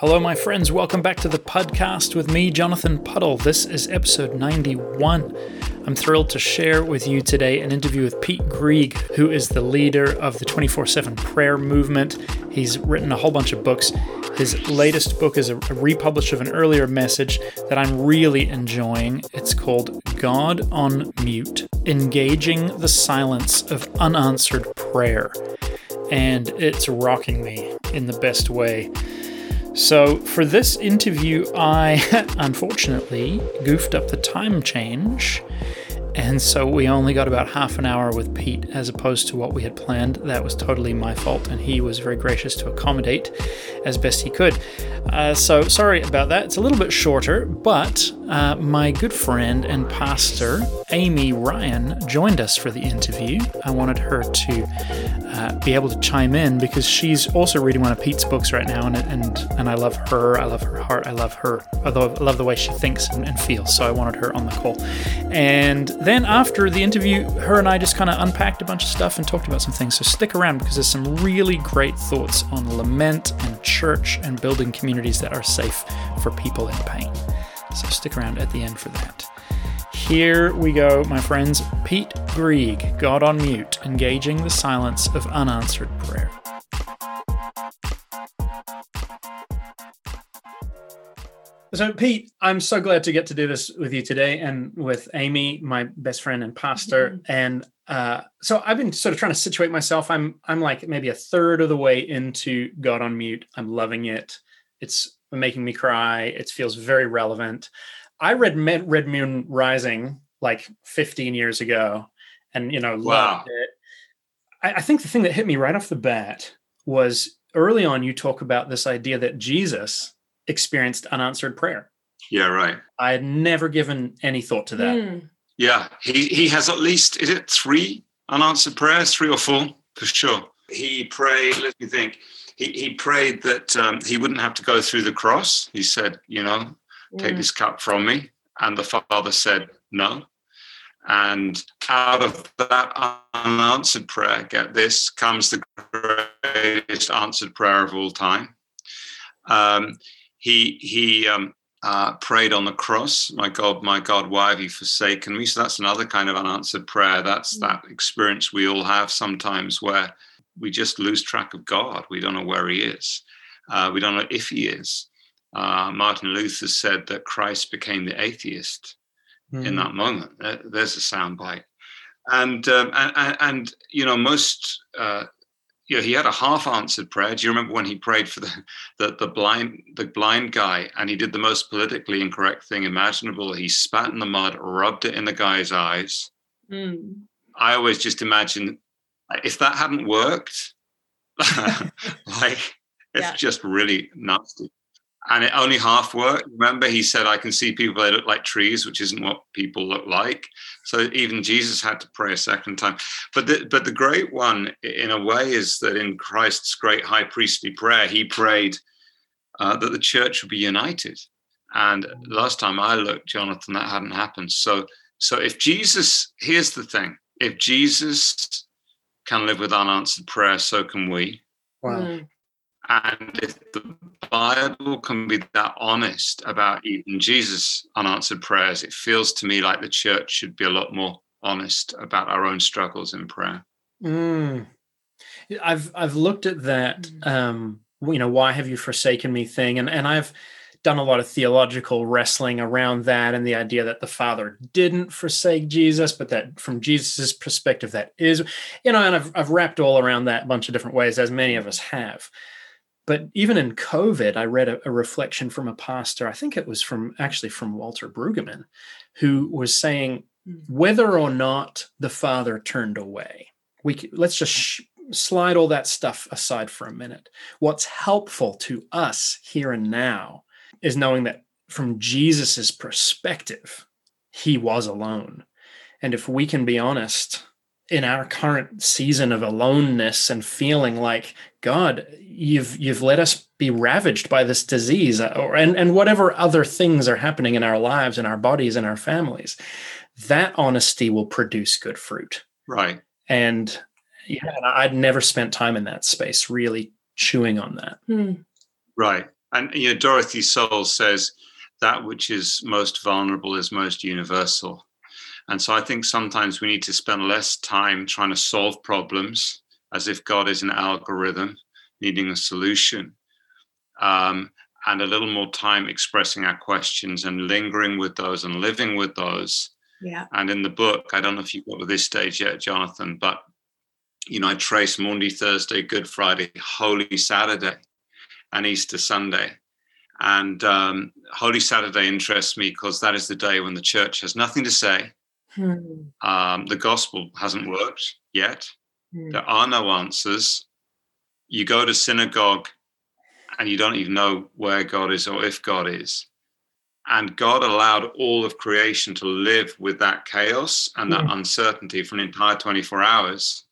Hello, my friends. Welcome back to the podcast with me, Jonathan Puddle. This is episode 91. I'm thrilled to share with you today an interview with Pete Greig, who is the leader of the 24 7 prayer movement. He's written a whole bunch of books. His latest book is a, republish of an earlier message that I'm really enjoying. It's called God on Mute Engaging the Silence of Unanswered Prayer. And it's rocking me in the best way. So, for this interview, I unfortunately goofed up the time change and so we only got about half an hour with Pete as opposed to what we had planned. That was totally my fault, and he was very gracious to accommodate as best he could. Uh, so sorry about that. It's a little bit shorter, but uh, my good friend and pastor, Amy Ryan, joined us for the interview. I wanted her to uh, be able to chime in because she's also reading one of Pete's books right now, and and, and I love her. I love her heart. I love her. Although I love the way she thinks and, and feels. So I wanted her on the call. And then after the interview, her and I just kind of unpacked a bunch of stuff and talked about some things. So stick around because there's some really great thoughts on lament and church and building communities that are safe for people in pain. So stick around at the end for that. Here we go, my friends. Pete Greig, God on Mute, engaging the silence of unanswered prayer. So, Pete, I'm so glad to get to do this with you today and with Amy, my best friend and pastor. Mm-hmm. And uh, so, I've been sort of trying to situate myself. I'm I'm like maybe a third of the way into God on Mute. I'm loving it. It's making me cry. It feels very relevant. I read Red Moon Rising like 15 years ago, and you know wow. loved it. I, I think the thing that hit me right off the bat was early on. You talk about this idea that Jesus experienced unanswered prayer. Yeah, right. I had never given any thought to that. Mm. Yeah, he he has at least is it three unanswered prayers, three or four for sure. He prayed. Let me think. He he prayed that um, he wouldn't have to go through the cross. He said, you know, take mm. this cup from me, and the Father said no. And out of that unanswered prayer, get this, comes the greatest answered prayer of all time. Um, he he um, uh, prayed on the cross, "My God, my God, why have you forsaken me?" So that's another kind of unanswered prayer. That's mm. that experience we all have sometimes where we just lose track of God. We don't know where He is. Uh, we don't know if He is. Uh, Martin Luther said that Christ became the atheist mm. in that moment. There's a soundbite. And, um, and, and you know most uh, you know, he had a half-answered prayer. Do you remember when he prayed for the, the, the blind the blind guy and he did the most politically incorrect thing imaginable? He spat in the mud, rubbed it in the guy's eyes. Mm. I always just imagine if that hadn't worked, like it's yeah. just really nasty and it only half worked. Remember, he said, I can see people that look like trees, which isn't what people look like. So even Jesus had to pray a second time. But the, but the great one, in a way, is that in Christ's great high priestly prayer, he prayed uh, that the church would be united. And last time I looked, Jonathan, that hadn't happened. So, so if Jesus, here's the thing if Jesus can live with unanswered prayer, so can we. Wow. Mm. And if the Bible can be that honest about even Jesus' unanswered prayers, it feels to me like the church should be a lot more honest about our own struggles in prayer. Mm. I've I've looked at that, mm. um, you know, why have you forsaken me thing, and and I've done a lot of theological wrestling around that and the idea that the Father didn't forsake Jesus, but that from Jesus's perspective, that is, you know, and I've I've wrapped all around that a bunch of different ways, as many of us have. But even in COVID, I read a, a, reflection from a pastor, I think it was from actually from Walter Brueggemann, who was saying whether or not the father turned away, we let's just sh- slide all that stuff aside for a minute. What's helpful to us here and now is knowing that from Jesus's perspective, he was alone. And if we can be honest in our current season of aloneness and feeling like god you've you've let us be ravaged by this disease uh, or and, and whatever other things are happening in our lives in our bodies and our families that honesty will produce good fruit right and yeah i'd never spent time in that space really chewing on that hmm. right And you know, Dorothy Souls says that which is most vulnerable is most universal. And so I think sometimes we need to spend less time trying to solve problems as if God is an algorithm needing a solution, um, and a little more time expressing our questions and lingering with those and living with those. Yeah. And in the book, I don't know if you've got to this stage yet, Jonathan, but you know, I trace Maundy, Thursday, Good Friday, Holy Saturday, and Easter Sunday. And um, Holy Saturday interests me because that is the day when the church has nothing to say. Hmm. Um, the gospel hasn't worked yet. Hmm. There are no answers. You go to synagogue and you don't even know where God is or if God is. And God allowed all of creation to live with that chaos and that hmm. uncertainty for an entire 24 hours.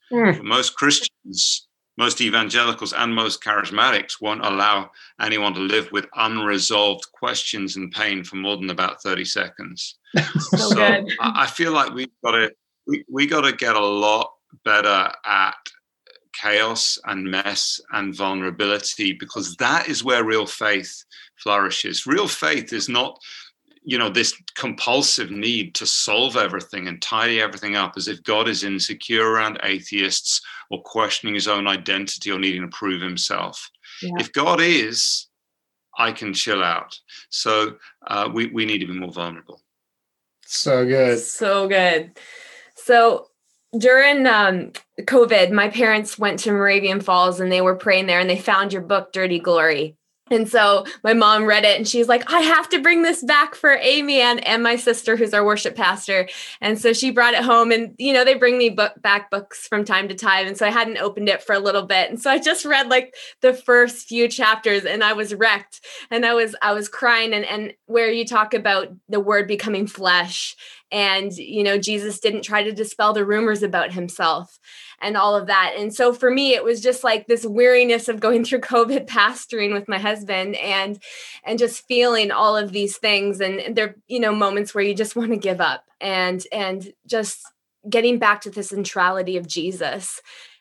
Most Christians, most evangelicals, and most charismatics won't allow anyone to live with unresolved questions and pain for more than about 30 seconds. so, so I feel like we've got to we, we got to get a lot better at chaos and mess and vulnerability because that is where real faith flourishes. Real faith is not, you know, this compulsive need to solve everything and tidy everything up as if God is insecure around atheists or questioning his own identity or needing to prove himself. Yeah. If God is, I can chill out. So uh, we, we need to be more vulnerable. So good. So good. So during um, COVID, my parents went to Moravian Falls and they were praying there and they found your book, Dirty Glory. And so my mom read it and she's like, I have to bring this back for Amy and, and my sister, who's our worship pastor. And so she brought it home. And, you know, they bring me book back books from time to time. And so I hadn't opened it for a little bit. And so I just read like the first few chapters and I was wrecked and I was, I was crying. And, and where you talk about the word becoming flesh and, you know, Jesus didn't try to dispel the rumors about himself and all of that. And so for me, it was just like this weariness of going through COVID pastoring with my husband and and just feeling all of these things. And there, you know, moments where you just want to give up and and just getting back to the centrality of Jesus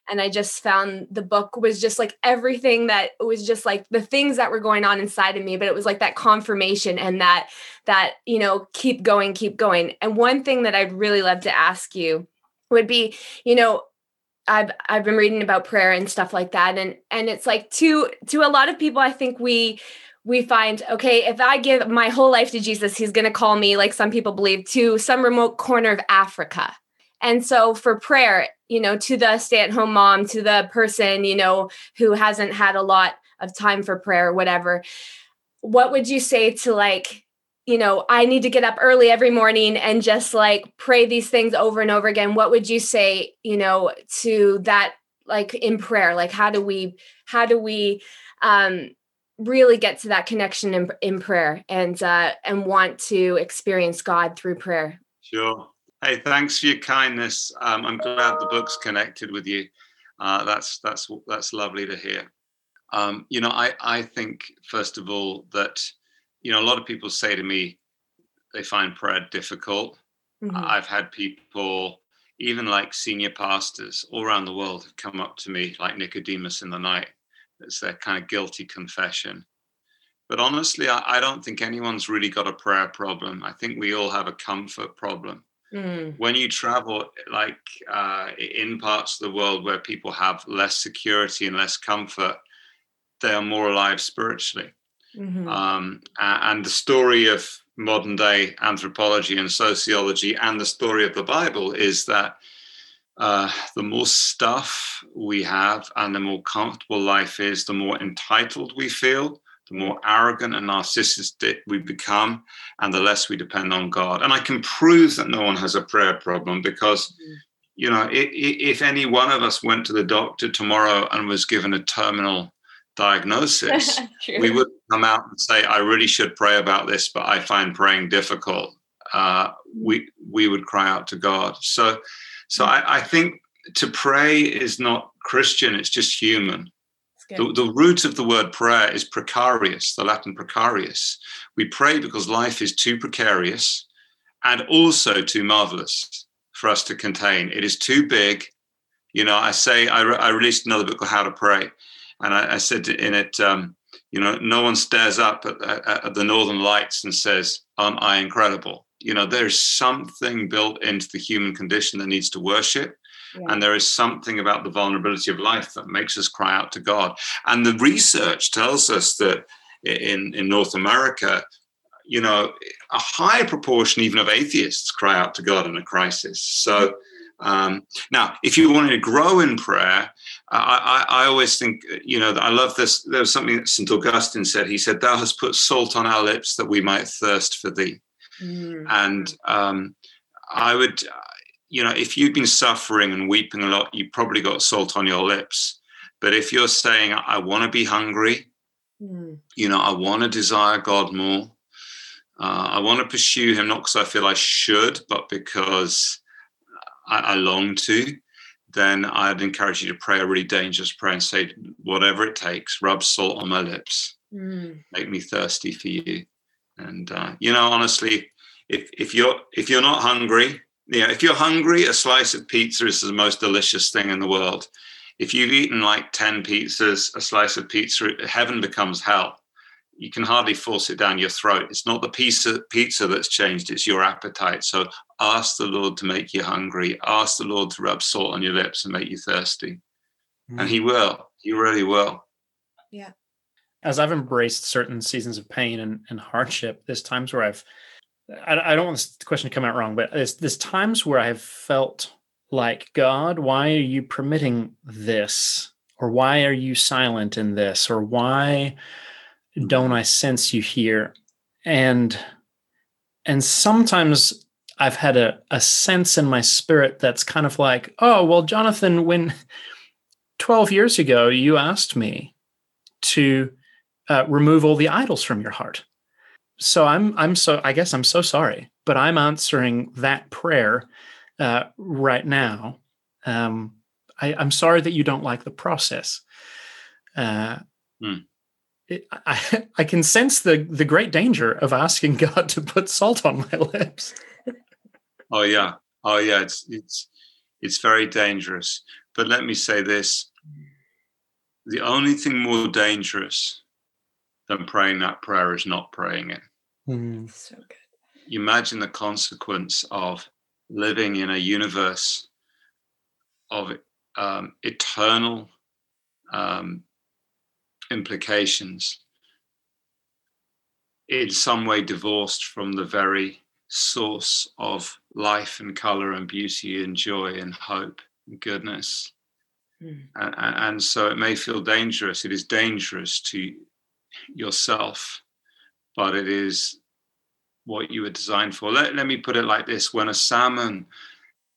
and i just found the book was just like everything that was just like the things that were going on inside of me but it was like that confirmation and that that you know keep going keep going and one thing that i'd really love to ask you would be you know I've I've been reading about prayer and stuff like that and and it's like to to a lot of people I think we we find okay if I give my whole life to Jesus he's going to call me like some people believe to some remote corner of Africa. And so for prayer, you know, to the stay-at-home mom, to the person, you know, who hasn't had a lot of time for prayer or whatever, what would you say to like you know, I need to get up early every morning and just like pray these things over and over again, what would you say, you know, to that like in prayer? Like how do we how do we um really get to that connection in, in prayer and uh and want to experience God through prayer? Sure. Hey, thanks for your kindness. Um, I'm glad the book's connected with you. Uh, that's that's that's lovely to hear. Um, you know, I I think first of all that you know, a lot of people say to me they find prayer difficult. Mm-hmm. I've had people, even like senior pastors all around the world, have come up to me like Nicodemus in the night. It's their kind of guilty confession. But honestly, I, I don't think anyone's really got a prayer problem. I think we all have a comfort problem. Mm. When you travel, like uh, in parts of the world where people have less security and less comfort, they are more alive spiritually. Mm-hmm. Um, and the story of modern day anthropology and sociology and the story of the Bible is that uh, the more stuff we have and the more comfortable life is, the more entitled we feel, the more arrogant and narcissistic we become, and the less we depend on God. And I can prove that no one has a prayer problem because, mm-hmm. you know, if, if any one of us went to the doctor tomorrow and was given a terminal diagnosis, we would come out and say, I really should pray about this, but I find praying difficult. Uh, we we would cry out to God. So so I, I, think to pray is not Christian, it's just human. The, the root of the word prayer is precarious, the Latin precarious. We pray because life is too precarious and also too marvelous for us to contain. It is too big. You know, I say, I, re- I released another book called How to Pray and I, I said in it, um, You know, no one stares up at, at, at the northern lights and says, "Aren't I incredible?" You know, there's something built into the human condition that needs to worship. Yeah. And there is something about the vulnerability of life that makes us cry out to God. And the research tells us that in, in North America, you know, a high proportion even of atheists cry out to God in a crisis. So um, now, if you wanted to grow in prayer, I, I, I, always think, you know, I love this. There was something that St. Augustine said. He said, Thou hast put salt on our lips that we might thirst for thee. Mm. And um, I would, you know, if you've been suffering and weeping a lot, you probably got salt on your lips. But if you're saying, I want to be hungry, mm. you know, I want to desire God more, uh, I want to pursue Him, not because I feel I should, but because I, I long to, then I'd encourage you to pray a really dangerous prayer and say, whatever it takes, rub salt on my lips, mm. make me thirsty for you. And uh, you know, honestly, if if you're if you're not hungry, you know, if you're hungry, a slice of pizza is the most delicious thing in the world. If you've eaten like 10 pizzas, a slice of pizza, heaven becomes hell you can hardly force it down your throat. It's not the pizza pizza that's changed; it's your appetite. So ask the Lord to make you hungry. Ask the Lord to rub salt on your lips and make you thirsty, mm. and He will. He really will. Yeah. As I've embraced certain seasons of pain and, and hardship, there's times where I've I, I don't want this question to come out wrong, but there's, times where I've felt like God, why are you permitting this, or why are you silent in this, or why don't I sense you here? And and sometimes I've had a, a sense in my spirit that's kind of like, oh, well, Jonathan, when 12 years ago you asked me to uh, remove all the idols from your heart. So I'm I'm so I guess I'm so sorry, but I'm answering that prayer uh, right now. Um, I, am sorry that you don't like the process. Uh, hmm it, I, I can sense the the great danger of asking God to put salt on my lips. oh yeah, oh yeah, it's it's it's very dangerous. But let me say this: the only thing more dangerous than praying that prayer is not praying it. Mm. So good. You imagine the consequence of living in a universe of um, eternal um, implications in some way divorced from the very source of life and color and beauty and joy and hope and goodness. Mm. And, and, so it may feel dangerous. It is dangerous to yourself, but it is what you were designed for. Let, let me put it like this when a salmon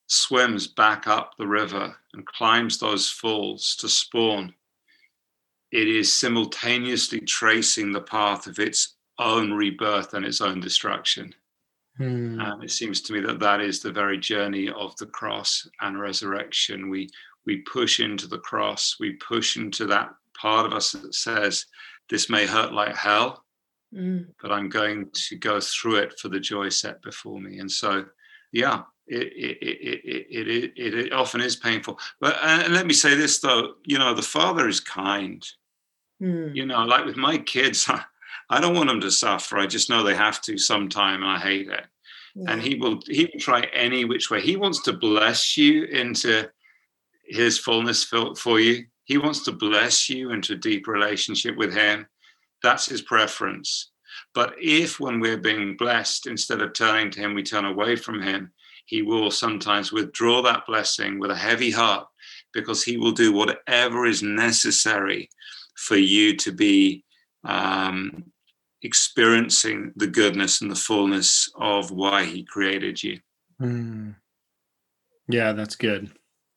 swims back up the river and climbs those falls to spawn, it is simultaneously tracing the path of its own rebirth and its own destruction. Hmm. And it seems to me that that is the very journey of the cross and resurrection. We we push into the cross. We push into that part of us that says, "This may hurt like hell, mm. but I'm going to go through it for the joy set before me." And so, yeah, it it it it it, it often is painful. But and let me say this though, you know, the Father is kind. Mm. You know, like with my kids, I don't want them to suffer. I just know they have to sometime, and I hate it. Yeah. And he will he will try any which way. He wants to bless you into his fullness for, for you. He wants to bless you into a deep relationship with him. That's his preference. But if when we're being blessed, instead of turning to him, we turn away from him, he will sometimes withdraw that blessing with a heavy heart because he will do whatever is necessary for you to be um, experiencing the goodness and the fullness of why he created you. Mm. Yeah, that's good.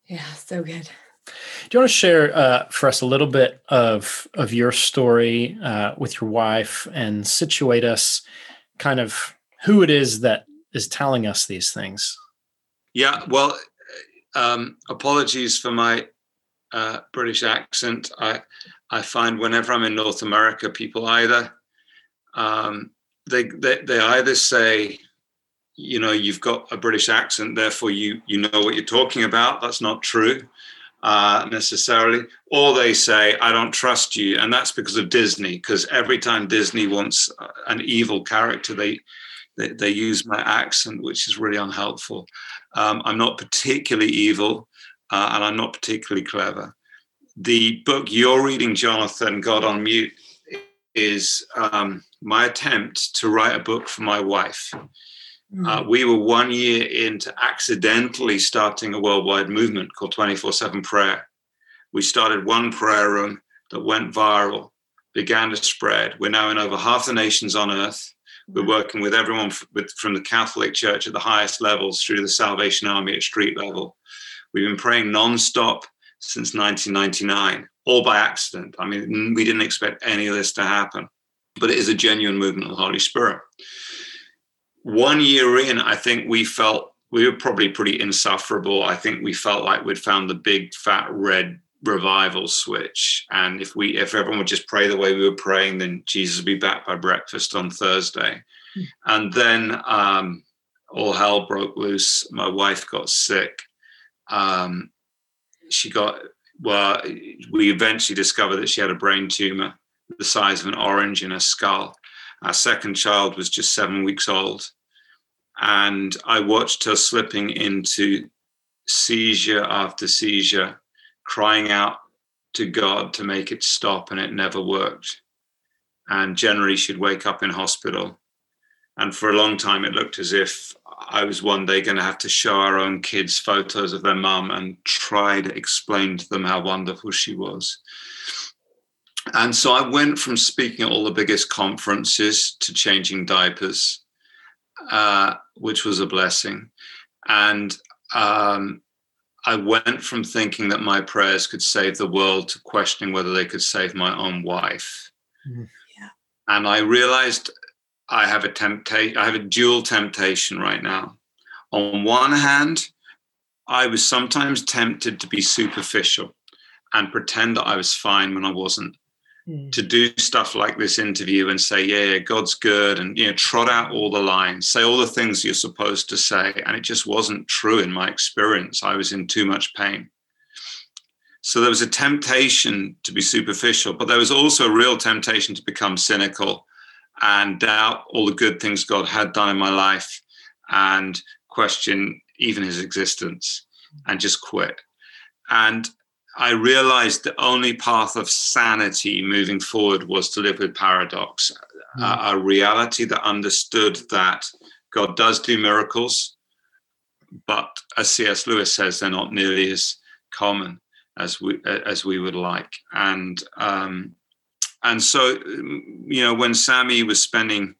Yeah, so good. Do you want to share uh, for us a little bit of of your story uh, with your wife and situate us, kind of who it is that is telling us these things? Yeah, well, um, apologies for my uh, British accent. I I find whenever I'm in North America, people either um, they, they they either say, you know, you've got a British accent, therefore you you know what you're talking about. That's not true. Uh, necessarily, or they say, I don't trust you. And that's because of Disney, because every time Disney wants an evil character, they, they, they use my accent, which is really unhelpful. Um, I'm not particularly evil, uh, and I'm not particularly clever. The book you're reading, Jonathan, God on Mute, is um, my attempt to write a book for my wife. Mm. Uh, we were one year into accidentally starting a worldwide movement called 24 7 prayer. We started one prayer room that went viral, began to spread. We're now in over half the nations on earth. We're working with everyone from the Catholic Church at the highest levels through the Salvation Army at street level. We've been praying nonstop since 1999, all by accident. I mean, we didn't expect any of this to happen, but it is a genuine movement of the Holy Spirit one year in, I think we felt we were probably pretty insufferable. I think we felt like we'd found the big fat red revival switch. And if we if everyone would just pray the way we were praying, then Jesus would be back by breakfast on Thursday. Mm. And then um, all hell broke loose. My wife got sick. Um, she got well, we eventually discovered that she had a brain tumor the size of an orange in her skull. Our second child was just seven weeks old. And I watched her slipping into seizure after seizure, crying out to God to make it stop, and it never worked. And generally, she'd wake up in hospital. And for a long time, it looked as if I was one day going to have to show our own kids photos of their mum and try to explain to them how wonderful she was. And so I went from speaking at all the biggest conferences to changing diapers, uh, which was a blessing. And um, I went from thinking that my prayers could save the world to questioning whether they could save my own wife. Mm-hmm. Yeah. And I realized I have a temptation, I have a dual temptation right now. On one hand, I was sometimes tempted to be superficial and pretend that I was fine when I wasn't. Mm. to do stuff like this interview and say, yeah, yeah, God's good, and you know, trot out all the lines, say all the things you're supposed to say, and it just wasn't true in my experience. I was in too much pain. So there was a temptation to be superficial, but there was also a real temptation to become cynical and doubt all the good things God had done in my life and question even his existence and just quit. And I realized the only path of sanity moving forward was to live with paradox, mm. uh, a reality that understood that God does do miracles, but as C.S. Lewis says, they're not nearly as common as we as we would like. And um, and so, you know, when Samie was spending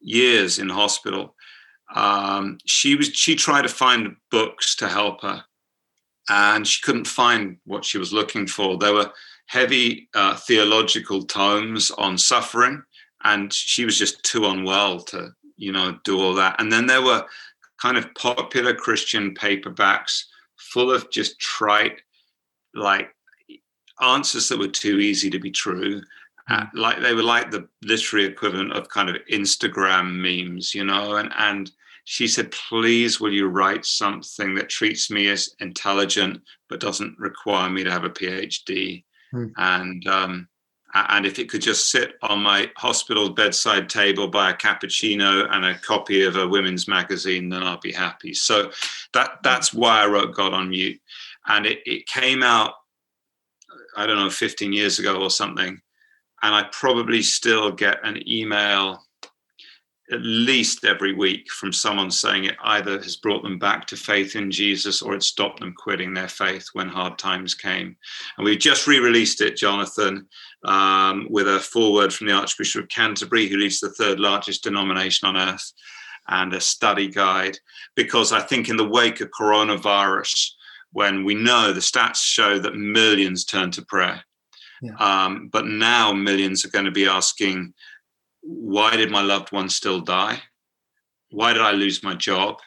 years in hospital, um, she was she tried to find books to help her and she couldn't find what she was looking for. There were heavy uh, theological tomes on suffering, and she was just too unwell to, you know, do all that. And then there were kind of popular Christian paperbacks full of just trite, like answers that were too easy to be true. Uh, like they were like the literary equivalent of kind of Instagram memes, you know, and and she said, Please, will you write something that treats me as intelligent but doesn't require me to have a PhD? Hmm. And um, and if it could just sit on my hospital bedside table by a cappuccino and a copy of a women's magazine, then I'll be happy. So that that's why I wrote God on Mute. And it, it came out, I don't know, 15 years ago or something. And I probably still get an email at least every week from someone saying it either has brought them back to faith in Jesus or it stopped them quitting their faith when hard times came. And we've just re released it, Jonathan, um, with a foreword from the Archbishop of Canterbury, who leads the third largest denomination on earth, and a study guide, because I think in the wake of coronavirus, when we know the stats show that millions turn to prayer. Yeah. Um, but now millions are going to be asking, why did my loved one still die? Why did I lose my job?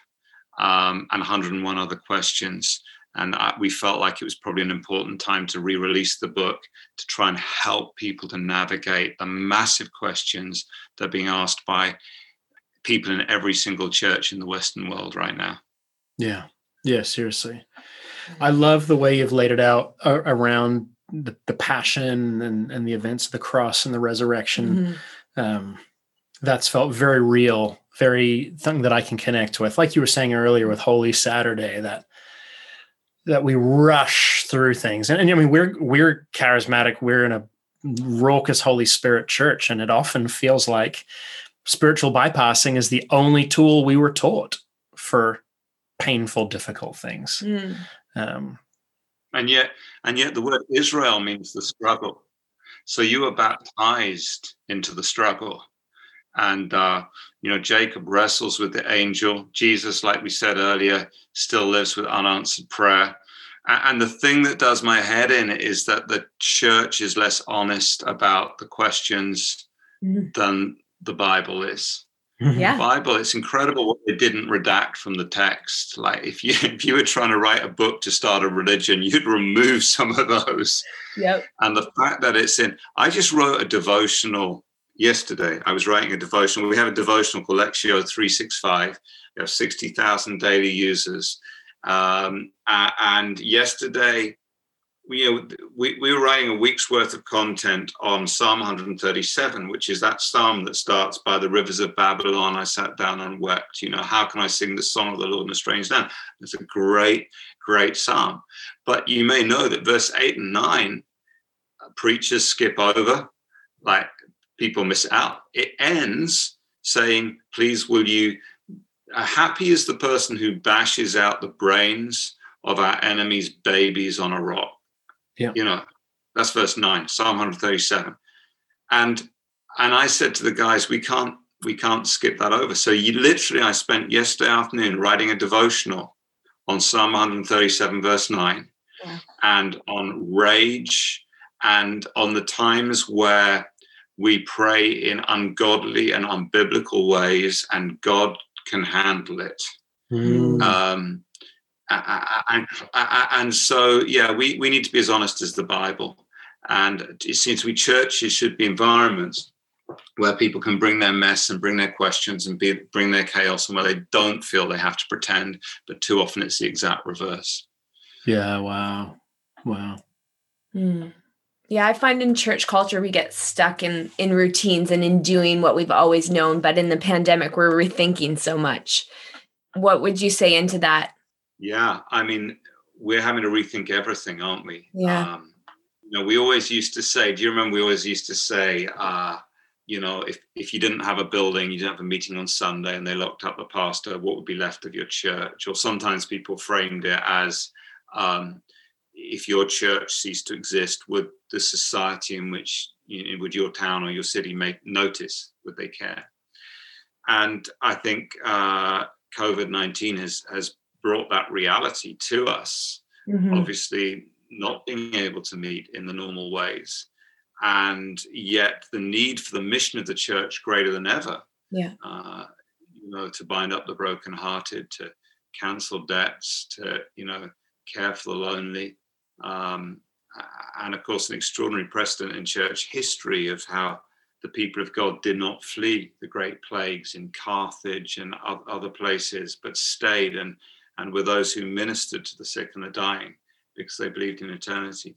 Um, and 101 other questions. And I, we felt like it was probably an important time to re release the book to try and help people to navigate the massive questions that are being asked by people in every single church in the Western world right now. Yeah. Yeah, seriously. I love the way you've laid it out uh, around the, the passion and, and the events of the cross and the resurrection. Mm-hmm. Um, that's felt very real, very thing that I can connect with. Like you were saying earlier with Holy Saturday, that that we rush through things. And, and I mean, we're we're charismatic. We're in a raucous Holy Spirit church, and it often feels like spiritual bypassing is the only tool we were taught for painful, difficult things. Mm. Um, and yet, and yet, the word Israel means the struggle. So you were baptized into the struggle, and uh, you know Jacob wrestles with the angel. Jesus, like we said earlier, still lives with unanswered prayer. And the thing that does my head in is that the church is less honest about the questions mm. than the Bible is. Yeah. Bible, it's incredible what they didn't redact from the text. Like if you if you were trying to write a book to start a religion, you'd remove some of those. Yep. And the fact that it's in, I just wrote a devotional yesterday. I was writing a devotional. We have a devotional called Lectio 365. We have 60,000 daily users. Um, and yesterday, we, you know, we, we were writing a week's worth of content on Psalm 137, which is that psalm that starts by the rivers of Babylon. I sat down and wept. You know, how can I sing the song of the Lord in a strange land? It's a great, great psalm. But you may know that verse 8 and 9, uh, preachers skip over, like people miss out. It ends saying, Please, will you uh, happy is the person who bashes out the brains of our enemies' babies on a rock. Yeah. You know, that's verse 9, Psalm 137. And and I said to the guys, we can't we can't skip that over. So you literally I spent yesterday afternoon writing a devotional on Psalm 137, verse 9, yeah. and on rage and on the times where we pray in ungodly and unbiblical ways, and God can handle it. Mm. Um, and, and so, yeah, we, we need to be as honest as the Bible. And it seems to me churches should be environments where people can bring their mess and bring their questions and be, bring their chaos and where they don't feel they have to pretend. But too often it's the exact reverse. Yeah, wow. Wow. Mm. Yeah, I find in church culture we get stuck in in routines and in doing what we've always known, but in the pandemic we're rethinking so much. What would you say into that? Yeah, I mean, we're having to rethink everything, aren't we? Yeah. Um, you know, we always used to say, do you remember we always used to say, uh, you know, if, if you didn't have a building, you didn't have a meeting on Sunday and they locked up the pastor, what would be left of your church? Or sometimes people framed it as, um, if your church ceased to exist, would the society in which you know, would your town or your city make notice? Would they care? And I think uh, COVID nineteen has has brought that reality to us. Mm-hmm. Obviously, not being able to meet in the normal ways, and yet the need for the mission of the church greater than ever. Yeah. Uh, you know, to bind up the brokenhearted, to cancel debts, to you know, care for the lonely um, and of course, an extraordinary precedent in church history of how the people of God did not flee the great plagues in Carthage and other places, but stayed and, and were those who ministered to the sick and the dying because they believed in eternity.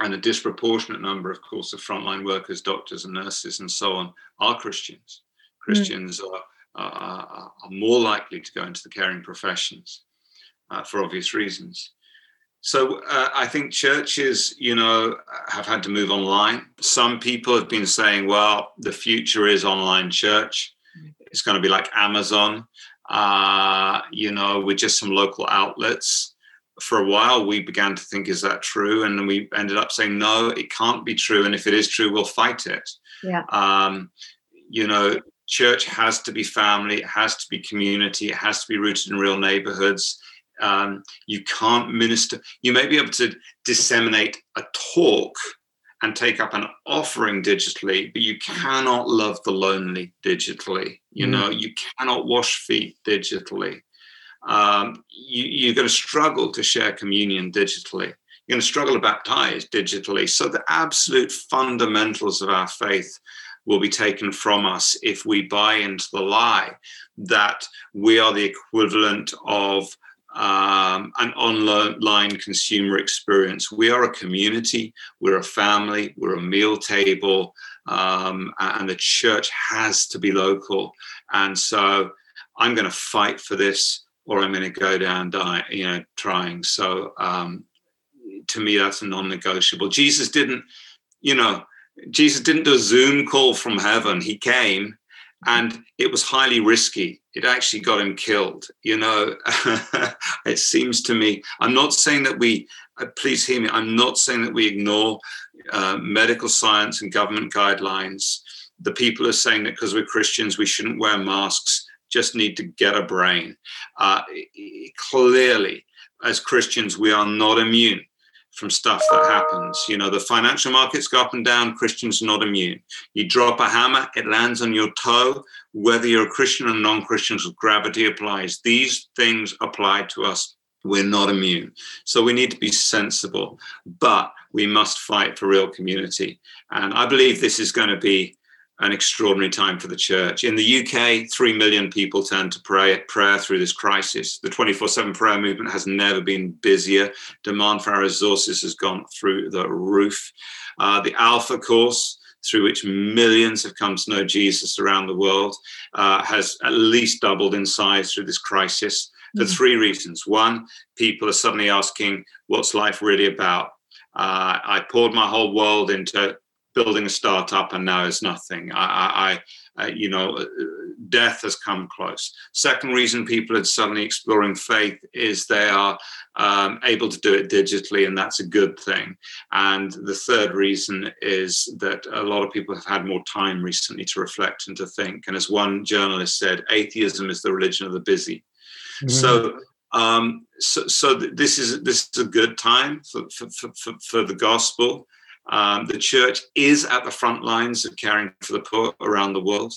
And a disproportionate number, of course, of frontline workers, doctors, and nurses, and so on, are Christians. Hmm. Christians mm. are, are, are, more likely to go into the caring professions uh, for obvious reasons. So uh, I think churches, you know, have had to move online. Some people have been saying, well, the future is online church. It's going to be like Amazon, uh, you know, with just some local outlets. For a while, we began to think, is that true? And then we ended up saying, no, it can't be true. And if it is true, we'll fight it. Yeah. Um, you know, church has to be family, it has to be community, it has to be rooted in real neighborhoods um, you can't minister. You may be able to disseminate a talk and take up an offering digitally, but you cannot love the lonely digitally. You mm. know, you cannot wash feet digitally. Um, you, are going to struggle to share communion digitally. You're going to struggle to baptize digitally. So the absolute fundamentals of our faith will be taken from us if we buy into the lie that we are the equivalent of um, an online consumer experience. We are a community, we're a family, we're a meal table, um, and the church has to be local. And so I'm going to fight for this or I'm going to go down die, you know, trying. So um, to me, that's a non-negotiable. Jesus didn't, you know, Jesus didn't do a Zoom call from heaven. He came and it was highly risky. It actually got him killed. You know, it seems to me, I'm not saying that we, uh, please hear me, I'm not saying that we ignore uh, medical science and government guidelines. The people are saying that because we're Christians, we shouldn't wear masks, just need to get a brain. Uh, clearly, as Christians, we are not immune from stuff that happens. You know, the financial markets go up and down, Christians are not immune. You drop a hammer, it lands on your toe. Whether you're a Christian or non Christian, gravity applies. These things apply to us. We're not immune. So we need to be sensible, but we must fight for real community. And I believe this is going to be an extraordinary time for the church. In the UK, 3 million people turn to pray, prayer through this crisis. The 24 7 prayer movement has never been busier. Demand for our resources has gone through the roof. Uh, the Alpha course, through which millions have come to know Jesus around the world, uh, has at least doubled in size through this crisis for mm-hmm. three reasons. One, people are suddenly asking, What's life really about? Uh, I poured my whole world into building a startup and now is nothing. I, I, I, you know, uh, death has come close. Second reason people are suddenly exploring faith is they are um, able to do it digitally, and that's a good thing. And the third reason is that a lot of people have had more time recently to reflect and to think. And as one journalist said, atheism is the religion of the busy. Mm-hmm. So um, so, so this is this is a good time for, for, for, for the gospel. Um, the church is at the front lines of caring for the poor around the world.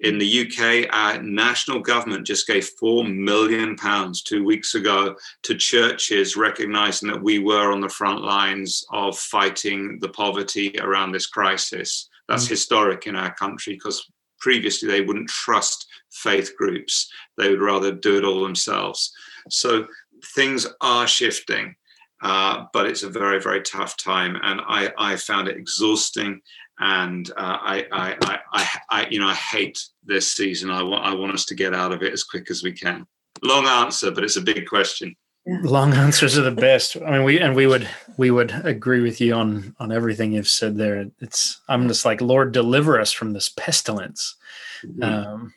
In the UK, our national government just gave four million pounds two weeks ago to churches, recognizing that we were on the front lines of fighting the poverty around this crisis. That's mm-hmm. historic in our country because previously they wouldn't trust faith groups, they would rather do it all themselves. So things are shifting. Uh, but it's a very, very tough time, and I, I found it exhausting, and uh, I, I, I, I, you know, I hate this season. I want, I want us to get out of it as quick as we can. Long answer, but it's a big question. Long answers are the best. I mean, we and we would we would agree with you on on everything you've said there. It's I'm just like Lord, deliver us from this pestilence. Mm-hmm. Um,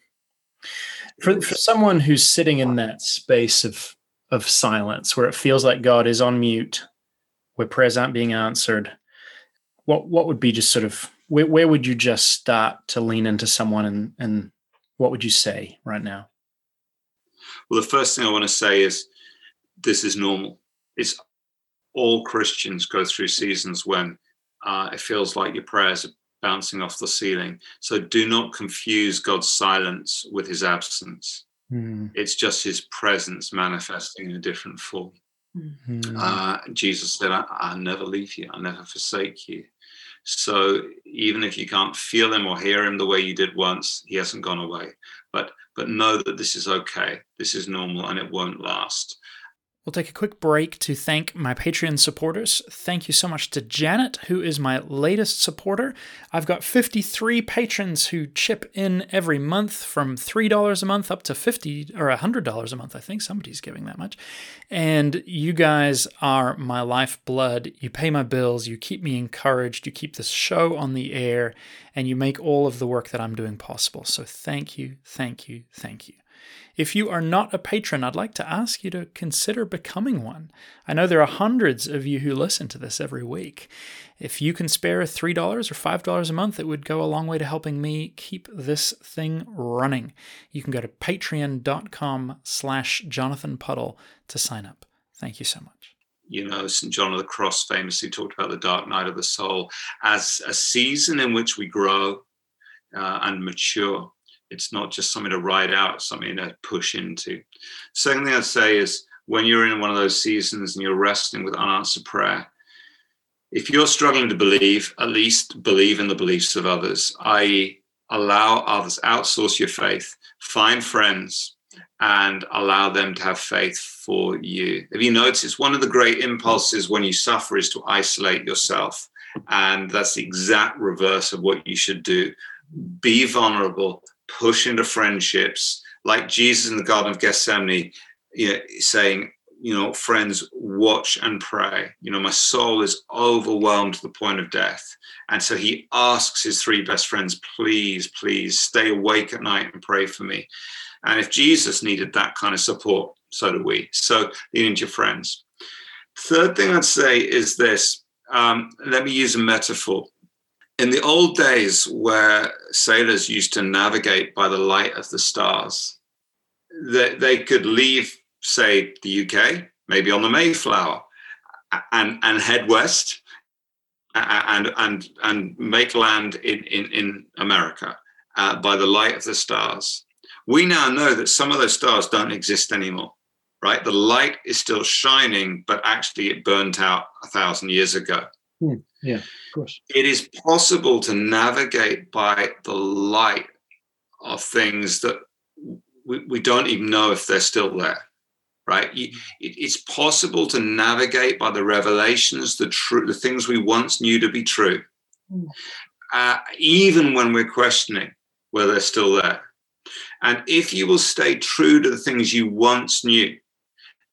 for for someone who's sitting in that space of of silence where it feels like God is on mute, where prayers aren't being answered, what what would be just sort of where, where would you just start to lean into someone and and what would you say right now? Well, the first thing I want to say is this is normal. It's all Christians go through seasons when uh, it feels like your prayers are bouncing off the ceiling. So do not confuse God's silence with his absence. Mm. It's just his presence manifesting in a different form. Mm-hmm. Uh, Jesus said, I, I'll never leave you, I'll never forsake you. So even if you can't feel him or hear him the way you did once, he hasn't gone away. But but know that this is okay. This is normal and it won't last. We'll take a quick break to thank my Patreon supporters. Thank you so much to Janet, who is my latest supporter. I've got 53 patrons who chip in every month from $3 a month up to 50 or $100 a month. I think somebody's giving that much. And you guys are my lifeblood. You pay my bills, you keep me encouraged, you keep this show on the air, and you make all of the work that I'm doing possible. So thank you, thank you, thank you. If you are not a patron, I'd like to ask you to consider becoming one. I know there are hundreds of you who listen to this every week. If you can spare $3 or $5 a month, it would go a long way to helping me keep this thing running. You can go to patreon.com slash Jonathan Puddle to sign up. Thank you so much you know, St. John of the Cross famously talked about the dark night of the soul as a season in which we grow uh, and mature. It's not just something to ride out, something to push into. Second thing I'd say is when you're in one of those seasons and you're wrestling with unanswered prayer, if you're struggling to believe, at least believe in the beliefs of others, i.e., allow others, outsource your faith, find friends, and allow them to have faith for you. If you notice, one of the great impulses when you suffer is to isolate yourself. And that's the exact reverse of what you should do. Be vulnerable, push into friendships, like Jesus in the Garden of Gethsemane, you know, saying, you know, friends, watch and pray. You know, my soul is overwhelmed to the point of death. And so he asks his three best friends, please, please stay awake at night and pray for me. And if Jesus needed that kind of support, so do we. So lean into your friends. Third thing I'd say is this um, let me use a metaphor. In the old days, where sailors used to navigate by the light of the stars, they, they could leave, say, the UK, maybe on the Mayflower, and, and head west and, and, and make land in, in, in America uh, by the light of the stars. We now know that some of those stars don't exist anymore right? The light is still shining, but actually it burnt out a thousand years ago. Hmm. Yeah, of course. It is possible to navigate by the light of things that we, we don't even know if they're still there, right? It, it's possible to navigate by the revelations, the true, the things we once knew to be true, hmm. uh, even when we're questioning whether they're still there. And if you will stay true to the things you once knew,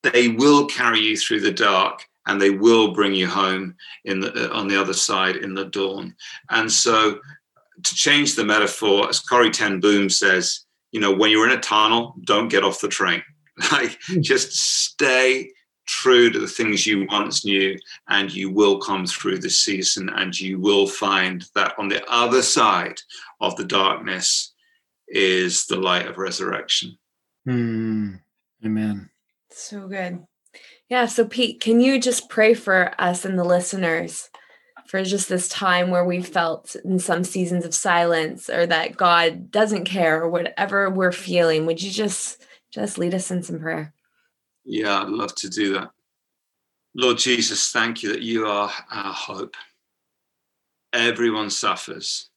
they will carry you through the dark and they will bring you home in the, uh, on the other side in the dawn. And so, to change the metaphor, as Corrie Ten Boom says, you know, when you're in a tunnel, don't get off the train. Like, hmm. just stay true to the things you once knew, and you will come through the season, and you will find that on the other side of the darkness is the light of resurrection. Mm, amen. So good. Yeah. So, Pete, can you just pray for us and the listeners for just this time where we felt in some seasons of silence or that God doesn't care or whatever we're feeling? Would you just just lead us in some prayer? Yeah, I'd love to do that. Lord Jesus, thank you that you are our hope. Everyone suffers,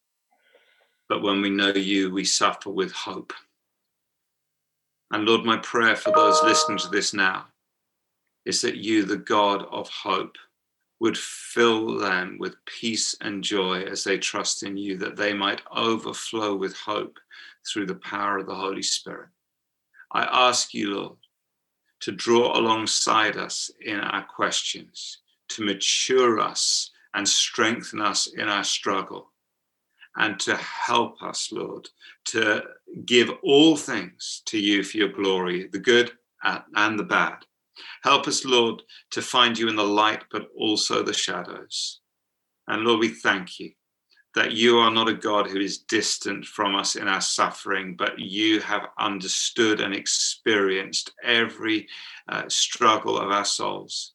but when we know you, we suffer with hope. And Lord, my prayer for those listening to this now is that you, the God of hope, would fill them with peace and joy as they trust in you, that they might overflow with hope through the power of the Holy Spirit. I ask you, Lord, to draw alongside us in our questions, to mature us and strengthen us in our struggle, and to help us, Lord, to give all things to you for your glory, the good and the bad. Help us, Lord, to find you in the light, but also the shadows. And Lord, we thank you that you are not a God who is distant from us in our suffering, but you have understood and experienced every uh, struggle of our souls.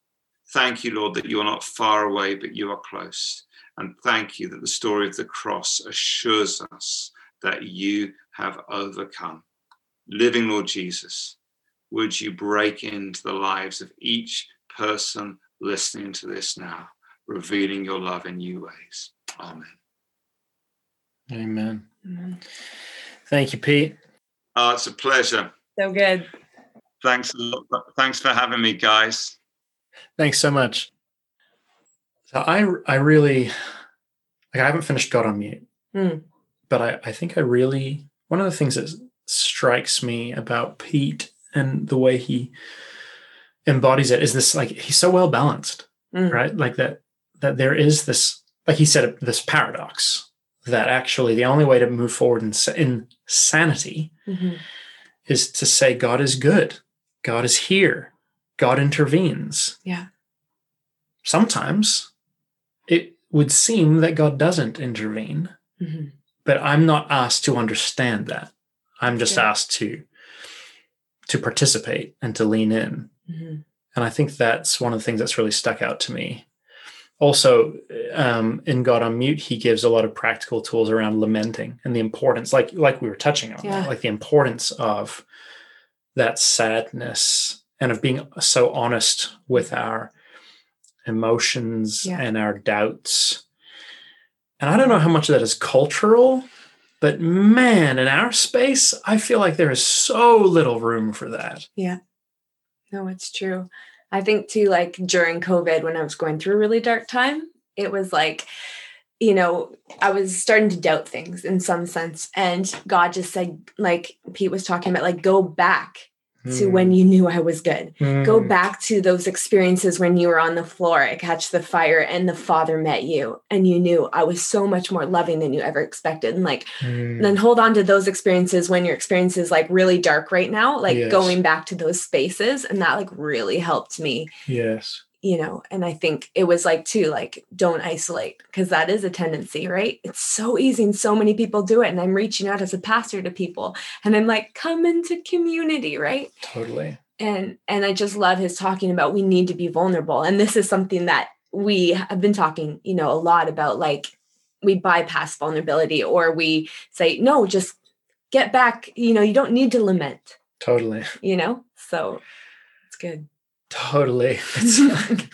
Thank you, Lord, that you are not far away, but you are close. And thank you that the story of the cross assures us that you have overcome. Living Lord Jesus, would you break into the lives of each person listening to this now, revealing your love in new ways? Amen. Amen. Amen. Thank you, Pete. Oh, it's a pleasure. So good. Thanks a lot. Thanks for having me, guys. Thanks so much. So I I really like I haven't finished God on mute, mm. but I I think I really one of the things that strikes me about Pete and the way he embodies it is this like he's so well balanced, mm. right? Like that that there is this like he said this paradox that actually the only way to move forward in, in sanity mm-hmm. is to say God is good, God is here, God intervenes. Yeah. Sometimes it would seem that God doesn't intervene, mm-hmm. but I'm not asked to understand that. I'm just yeah. asked to to participate and to lean in. Mm-hmm. And I think that's one of the things that's really stuck out to me. Also, um, in God on Mute, he gives a lot of practical tools around lamenting and the importance, like like we were touching on, yeah. like the importance of that sadness and of being so honest with our emotions yeah. and our doubts. And I don't know how much of that is cultural But man, in our space, I feel like there is so little room for that. Yeah. No, it's true. I think too, like during COVID, when I was going through a really dark time, it was like, you know, I was starting to doubt things in some sense. And God just said, like Pete was talking about, like, go back to when you knew I was good. Go Mm. back to those experiences when you were on the floor at Catch the Fire and the Father met you and you knew I was so much more loving than you ever expected. And like, Mm. then hold on to those experiences when your experience is like really dark right now, like Yes. going back to those spaces. And that like really helped me, Yes. You know. And I think it was like, too, like, don't isolate because that is a tendency, right? It's so easy and so many people do it. And I'm reaching out as a pastor to people and I'm like, come into community, right? Totally. and and i just love his talking about we need to be vulnerable and this is something that we have been talking you know a lot about like we bypass vulnerability or we say no just get back you know you don't need to lament Totally. you know so it's good Totally. It's like,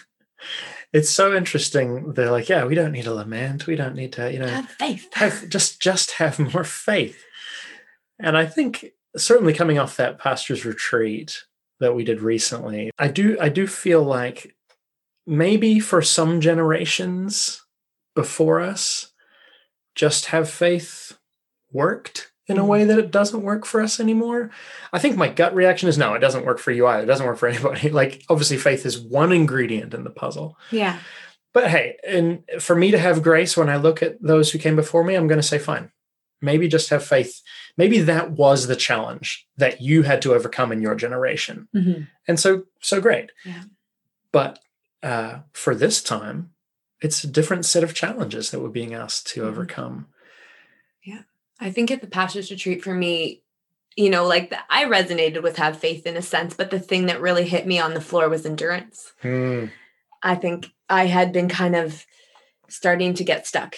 it's so interesting. They're like, yeah, we don't need to lament. We don't need to, you know, have faith have just just have more faith. And I think certainly coming off that pastor's retreat that we did recently, I do I do feel like maybe for some generations before us, just have faith worked in a Mhm. way that it doesn't work for us anymore. I think my gut reaction is no, it doesn't work for you either. It doesn't work for anybody. Like obviously faith is one ingredient in the puzzle. yeah But hey, and for me to have grace when I look at those who came before me, I'm going to say, fine. Maybe just have faith. Maybe that was the challenge that you had to overcome in your generation. Mhm. And so, so great. Yeah. But uh, for this time, it's a different set of challenges that we're being asked to Mhm. overcome. I think at the pastor's retreat for me you know like the, i resonated with have faith in a sense but the thing that really hit me on the floor was endurance. I think I had been kind of starting to get stuck.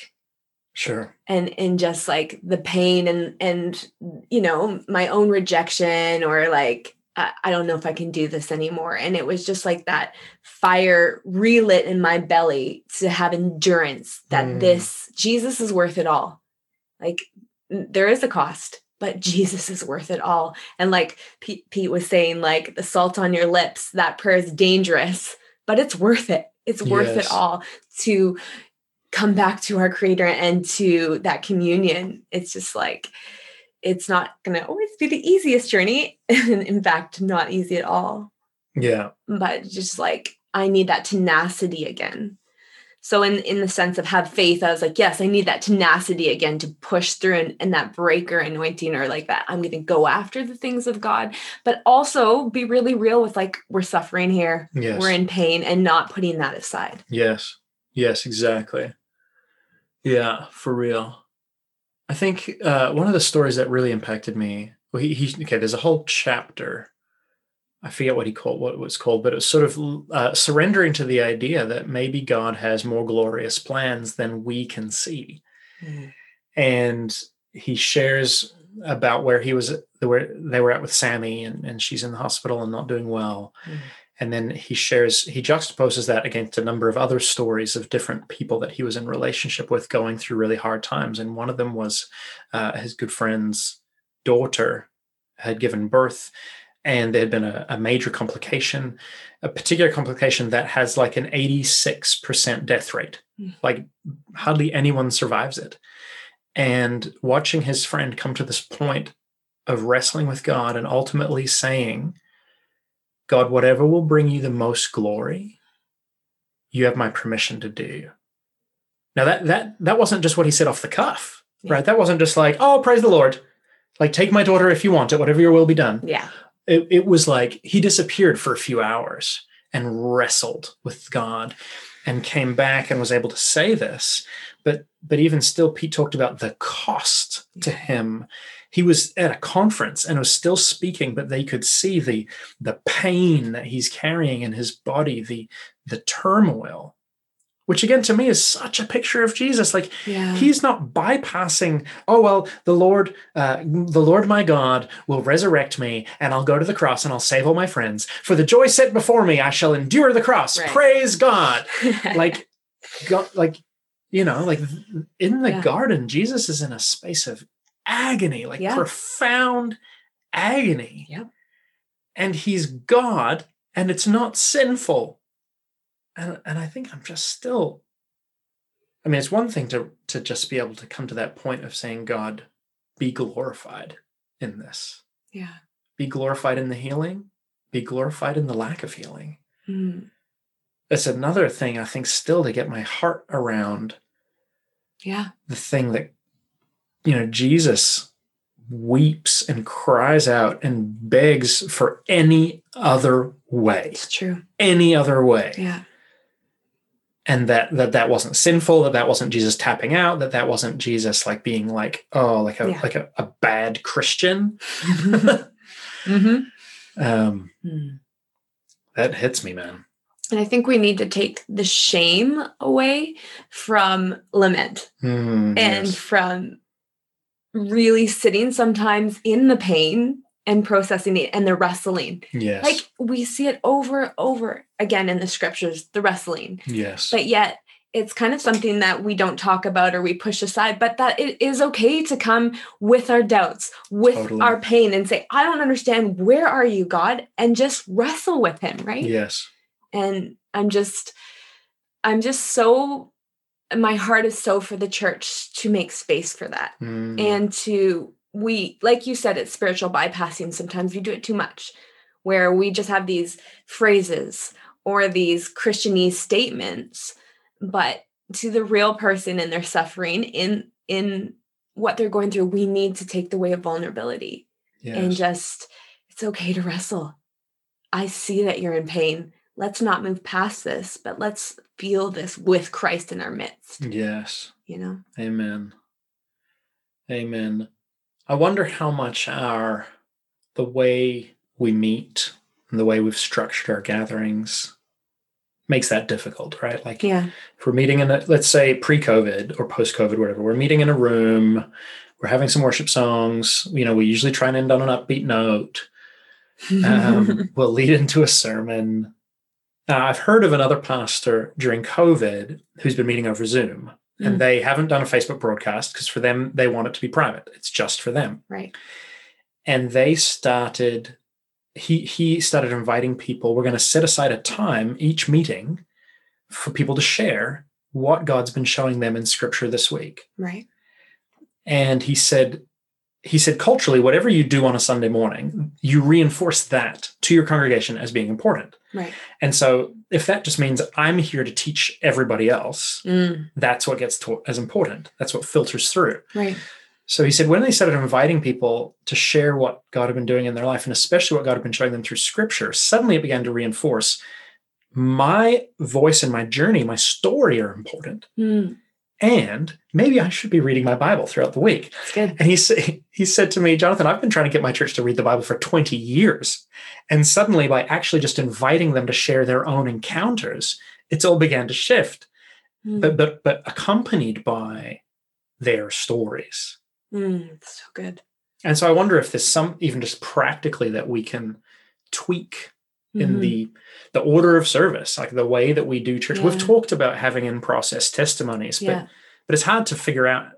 Sure. and in just like the pain and and you know my own rejection or like I, I don't know if I can do this anymore. And it was just like that fire relit in my belly to have endurance that Mm. this Jesus is worth it all. Like there is a cost but Jesus is worth it all. And like Pete, Pete was saying like the salt on your lips that prayer is dangerous but it's worth it. It's worth Yes. it all to come back to our creator and to that communion. It's just like it's not going to always be the easiest journey. In fact not easy at all. Yeah. but just like i need that tenacity again so in in the sense of have faith i was like yes i need that tenacity again to push through and, and that breaker anointing or like that i'm going to go after the things of god but also be really real with like we're suffering here Yes. we're in pain and not putting that aside Yes. Yes, exactly. Yeah, for real. I think uh, one of the stories that really impacted me. Well, he, he okay. There's a whole chapter. I forget what he called what it was called, but it was sort of uh, surrendering to the idea that maybe God has more glorious plans than we can see. And he shares about where he was, where they were at with Samie, and, and she's in the hospital and not doing well. And then he shares he juxtaposes that against a number of other stories of different people that he was in relationship with going through really hard times. And one of them was uh, his good friend's daughter had given birth and there had been a, a major complication a particular complication that has like an 86% death rate Mm. like hardly anyone survives it and watching his friend come to this point of wrestling with god and ultimately saying God, whatever will bring you the most glory, you have my permission to do. Now that that that wasn't just what he said off the cuff, Yeah. right? That wasn't just like, oh, praise the Lord. Like, take my daughter if you want it, whatever your will be done. yeah It, it was like he disappeared for a few hours and wrestled with God and came back and was able to say this. But but even still, Pete talked about the cost to him. He was at a conference and was still speaking, but they could see the the pain that he's carrying in his body, the the turmoil, which again to me is such a picture of Jesus. Like yeah he's not bypassing oh well the lord uh, the lord my god will resurrect me and i'll go to the cross and i'll save all my friends for the joy set before me i shall endure the cross Right. praise god like god like you know like in the Yeah. garden jesus is in a space of agony, like Yeah. profound agony. Yep. And he's God and it's not sinful. And and I think I'm just still I mean, it's one thing to to just be able to come to that point of saying, God, be glorified in this. Yeah. Be glorified in the healing, be glorified in the lack of healing. Mm. It's another thing I think still to get my heart around Yeah. the thing that you know Jesus weeps and cries out and begs for any other way It's true. any other way Yeah. And that that that wasn't sinful that that wasn't Jesus tapping out that that wasn't Jesus like being like oh like a Yeah. like a, a bad Christian hmm um Mm. that hits me man And I think we need to take the shame away from lament Hmm, and yes. from really sitting sometimes in the pain and processing it and the wrestling. yes Like we see it over and over again in the scriptures, the wrestling. yes But yet it's kind of something that we don't talk about or we push aside, but that it is okay to come with our doubts, with Totally. our pain and say, I don't understand. Where are you, God? And just wrestle with him, right? yes and i'm just i'm just so my heart is so for the church to make space for that Hmm, and to we like you said it's spiritual bypassing sometimes we do it too much where we just have these phrases or these christianese statements but to the real person and their suffering in in what they're going through we need to take the way of vulnerability yes. and just it's okay to wrestle. I see that you're in pain. Let's not move past this, but let's feel this with Christ in our midst, yes you know? Amen. Amen. I wonder how much our the way we meet and the way we've structured our gatherings makes that difficult, right? Like Yeah. if we're meeting in a let's say pre-COVID or post-COVID, whatever, we're meeting in a room, we're having some worship songs, you know, we usually try and end on an upbeat note. Um, we'll lead into a sermon. Now, I've heard of another pastor during COVID who's been meeting over Zoom, and Mm. they haven't done a Facebook broadcast because for them, they want it to be private. It's just for them. right. And they started, he he started inviting people. We're going to set aside a time each meeting for people to share what God's been showing them in Scripture this week. Right. And he said, he said, culturally, whatever you do on a Sunday morning, you reinforce that to your congregation as being important. Right. And so, if that just means I'm here to teach everybody else, Mm, that's what gets taught as important. That's what filters through. right. So he said, when they started inviting people to share what God had been doing in their life, and especially what God had been showing them through Scripture, suddenly it began to reinforce my voice and my journey, my story are important, Mm, and maybe I should be reading my Bible throughout the week. And he said, he said to me, Jonathan, I've been trying to get my church to read the Bible for 20 years. And suddenly, by actually just inviting them to share their own encounters, it's all began to shift, Mm, but but but accompanied by their stories. mm, so good. And so I wonder if there's some even just practically that we can tweak in Mhm. the the order of service, like the way that we do church. We've talked about having in process testimonies, but yeah. but it's hard to figure out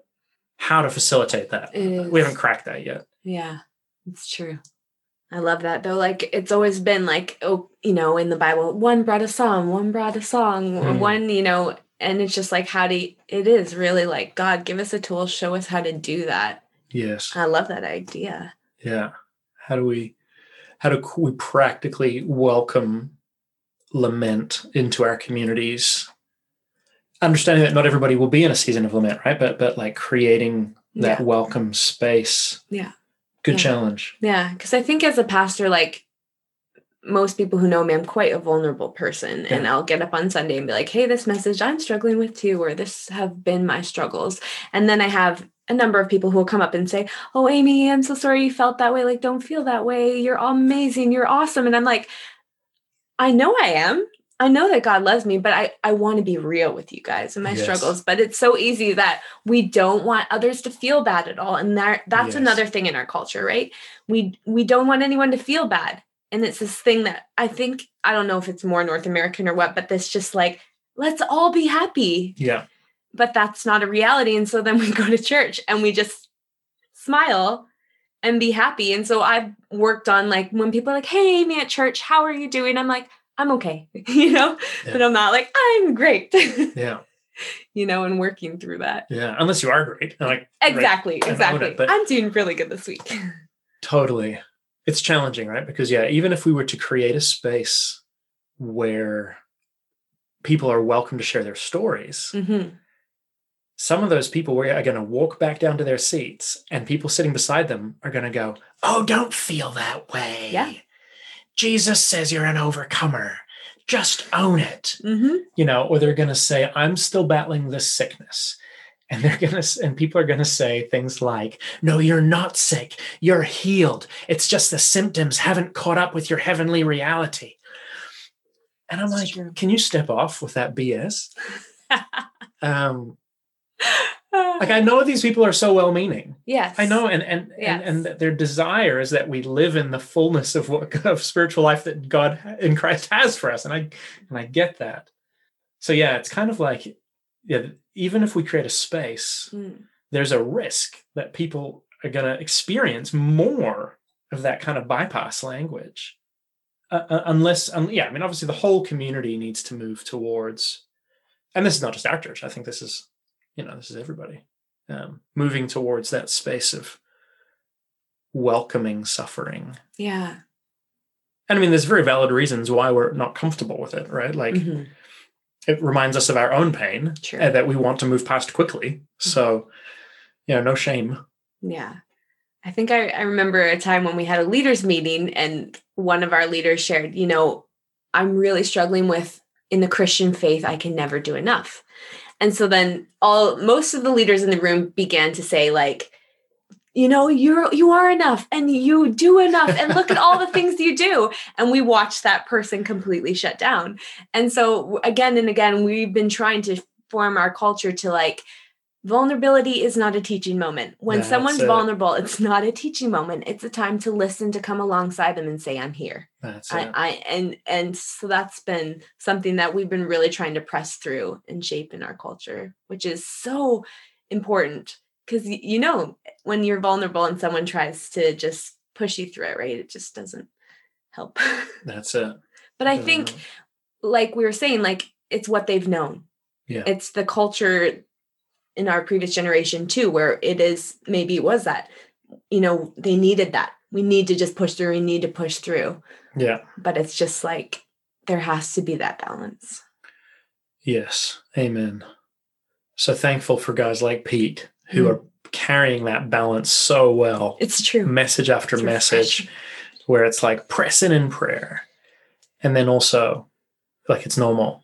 how to facilitate that. We haven't cracked that yet. Yeah, it's true. I love that though. Like it's always been like, oh, you know, in the Bible, one brought a song, one brought a song, Hmm. one, you know, and it's just like, how do you, it is really like, God, give us a tool, show us how to do that. Yes. I love that idea. Yeah. How do we how do we practically welcome lament into our communities? Understanding that not everybody will be in a season of lament, right? But but like creating that Yeah. welcome space. Yeah. Good Yeah. challenge. Yeah. Cause I think as a pastor, like most people who know me, I'm quite a vulnerable person. And I'll get up on Sunday and be like, hey, this message I'm struggling with too, or this have been my struggles. And then I have a number of people who will come up and say, Oh, Amy, I'm so sorry you felt that way. Like, don't feel that way. You're amazing. You're awesome. And I'm like, I know I am. I know that God loves me, but I, I want to be real with you guys and my Yes. struggles. But it's so easy that we don't want others to feel bad at all. And that that's Yes. another thing in our culture, right? We we don't want anyone to feel bad. And it's this thing that I think I don't know if it's more North American or what, but this just like, let's all be happy Yeah. But that's not a reality. And so then we go to church and we just smile and be happy. And so I've worked on like when people are like, hey, me at church, how are you doing? I'm like, I'm okay, you know, Yeah. but I'm not like, I'm great, Yeah. you know, and working through that. Yeah. Unless you are great. Like right, Exactly, it, exactly. but- I'm doing really good this week. Totally. It's challenging, right? Because yeah, even if we were to create a space where people are welcome to share their stories, hmm some of those people are going to walk back down to their seats and people sitting beside them are going to go, "Oh, don't feel that way." Yeah. Jesus says you're an overcomer. Just own it. hmm You know, or they're going to say, "I'm still battling this sickness." And they're going to and people are going to say things like, "No, you're not sick. You're healed. It's just the symptoms haven't caught up with your heavenly reality." And I'm It's like, true. "Can you step off with that BS?" um like I know these people are so well meaning. yes. I know, and and, Yes. and and their desire is that we live in the fullness of what of spiritual life that God in Christ has for us, and I and I get that. So yeah, it's kind of like yeah, even if we create a space, Mm. there's a risk that people are going to experience more of that kind of bypass language, uh, uh, unless um, yeah, I mean obviously the whole community needs to move towards, and this is not just our church. I think this is you know this is everybody um, moving towards that space of welcoming suffering. Yeah. And I mean, there's very valid reasons why we're not comfortable with it, right? Like Mhm. it reminds us of our own pain Sure. uh, that we want to move past quickly. So, you know, no shame. Yeah. I think I, I remember a time when we had a leaders meeting and one of our leaders shared, you know, I'm really struggling with in the Christian faith, I can never do enough. And so then all most of the leaders in the room began to say, like, you know, you're you are enough and you do enough and look at all the things you do. And we watched that person completely shut down. And so again and again, we've been trying to form our culture to like vulnerability is not a teaching moment. When That's someone's it. vulnerable, it's not a teaching moment. It's a time to listen, to come alongside them and say, I'm here. That's I, it. I and and so that's been something that we've been really trying to press through and shape in our culture, which is so important because you know when you're vulnerable and someone tries to just push you through it, right? It just doesn't help. That's it. but I think like we were saying, like it's what they've known. Yeah. It's the culture in our previous generation too, where it is maybe it was that, you know, they needed that. We need to just push through, we need to push through. Yeah. But it's just like there has to be that balance. Yes. Amen. So thankful for guys like Pete who Mm. are carrying that balance so well, It's true. message after It's message, refreshing. where it's like pressing in prayer. And then also, like, it's normal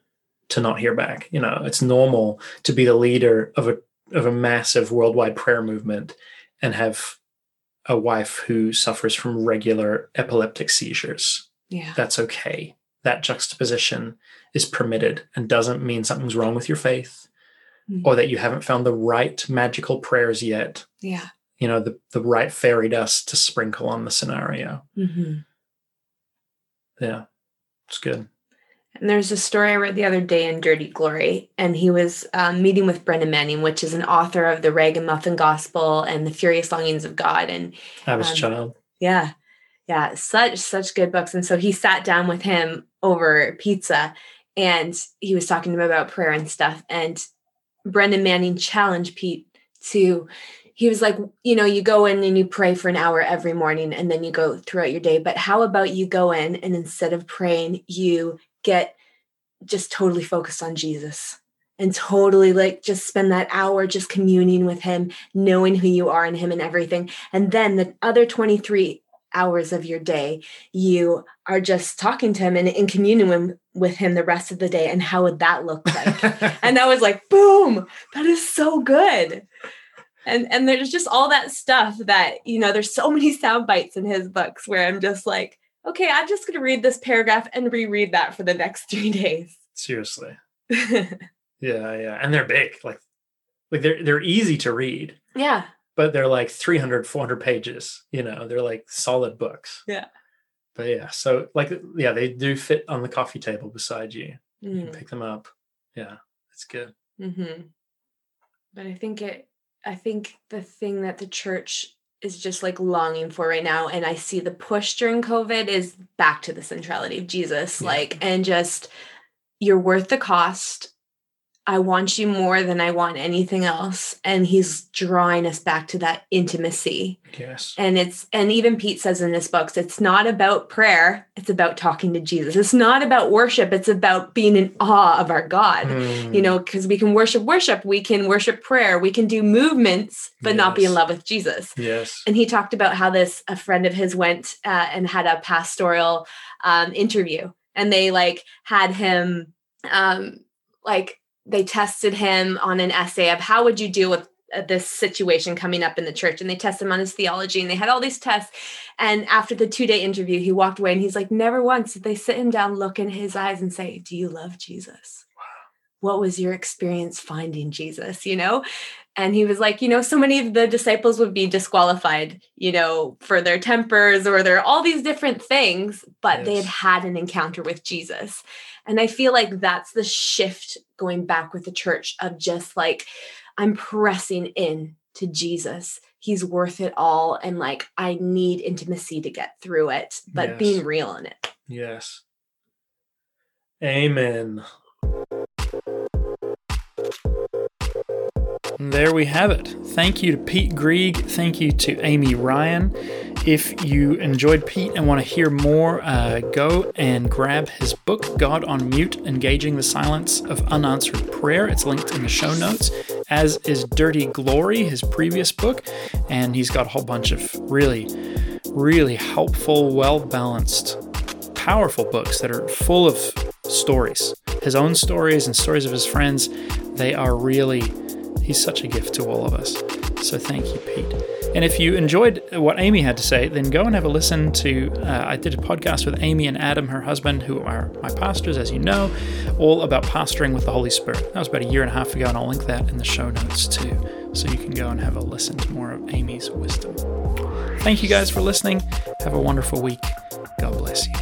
to not hear back. You know, it's normal to be the leader of a of a massive worldwide prayer movement and have a wife who suffers from regular epileptic seizures. Yeah. That's okay. That juxtaposition is permitted and doesn't mean something's wrong with your faith Mm. or that you haven't found the right magical prayers yet, Yeah. you know, the, the right fairy dust to sprinkle on the scenario. hmm Yeah, it's good. And there's a story I read the other day in Dirty Glory, and he was um, meeting with Brennan Manning, which is an author of the Ragamuffin Gospel and the Furious Longings of God. And I was a Um, child. Yeah. Yeah. Such, such good books. And so he sat down with him over pizza and he was talking to him about prayer and stuff. And Brennan Manning challenged Pete to, he was like, you know, you go in and you pray for an hour every morning and then you go throughout your day. But how about you go in and instead of praying, you get just totally focused on Jesus and totally like just spend that hour just communing with him, knowing who you are in him and everything. And then the other 23 hours of your day, you are just talking to him and in communion with, with him the rest of the day. And how would that look like? and I was like, boom, that is so good. And and there's just all that stuff that, you know, there's so many sound bites in his books where I'm just like, okay, I'm just gonna read this paragraph and reread that for the next three days. Seriously. Yeah, yeah. And they're big. Like like they're they're easy to read, yeah. but they're like 300 400 pages, you know. They're like solid books. Yeah. But yeah, so like yeah, they do fit on the coffee table beside you. You Mm. can pick them up. Yeah. It's good. Mm-hmm. But I think it, I think the thing that the church is just like longing for right now and i see the push during covid is back to the centrality of jesus Yeah. like and just you're worth the cost i want you more than i want anything else. And he's drawing us back to that intimacy. Yes. and it's and even pete says in his books it's not about prayer. It's about talking to jesus. It's not about worship. It's about being in awe of our god. Mm. you know because we can worship worship. We can worship prayer. We can do movements but not be in love with jesus. Yes. and he talked about how this a friend of his went uh, and had a pastoral um, interview. And they like had him um, like they tested him on an essay of how would you deal with uh, this situation coming up in the church and they tested him on his theology and they had all these tests and after the two day interview he walked away and he's like never once did they sit him down look in his eyes and say do you love jesus? What was your experience finding jesus you know and he was like you know so many of the disciples would be disqualified you know for their tempers or their all these different things but they had had an encounter with jesus and i feel like that's the shift going back with the church of just like i'm pressing in to jesus he's worth it all and like i need intimacy to get through it but Yes. being real in it Yes. Amen. There we have it. Thank you to Pete Greig. Thank you to Amy Ryan. If you enjoyed Pete and want to hear more, uh, go and grab his book, God on Mute Engaging the Silence of Unanswered Prayer. It's linked in the show notes, as is Dirty Glory, his previous book. And he's got a whole bunch of really, really helpful, well balanced powerful books that are full of stories, his own stories and stories of his friends. They are really, he's such a gift to all of us. So thank you, Pete. And if you enjoyed what Amy had to say, then go and have a listen to. Uh, I did a podcast with Amy and Adam, her husband, who are my pastors, as you know, all about pastoring with the Holy Spirit. That was about a year and a half ago, and I'll link that in the show notes too. So you can go and have a listen to more of Amy's wisdom. Thank you guys for listening. Have a wonderful week. God bless you.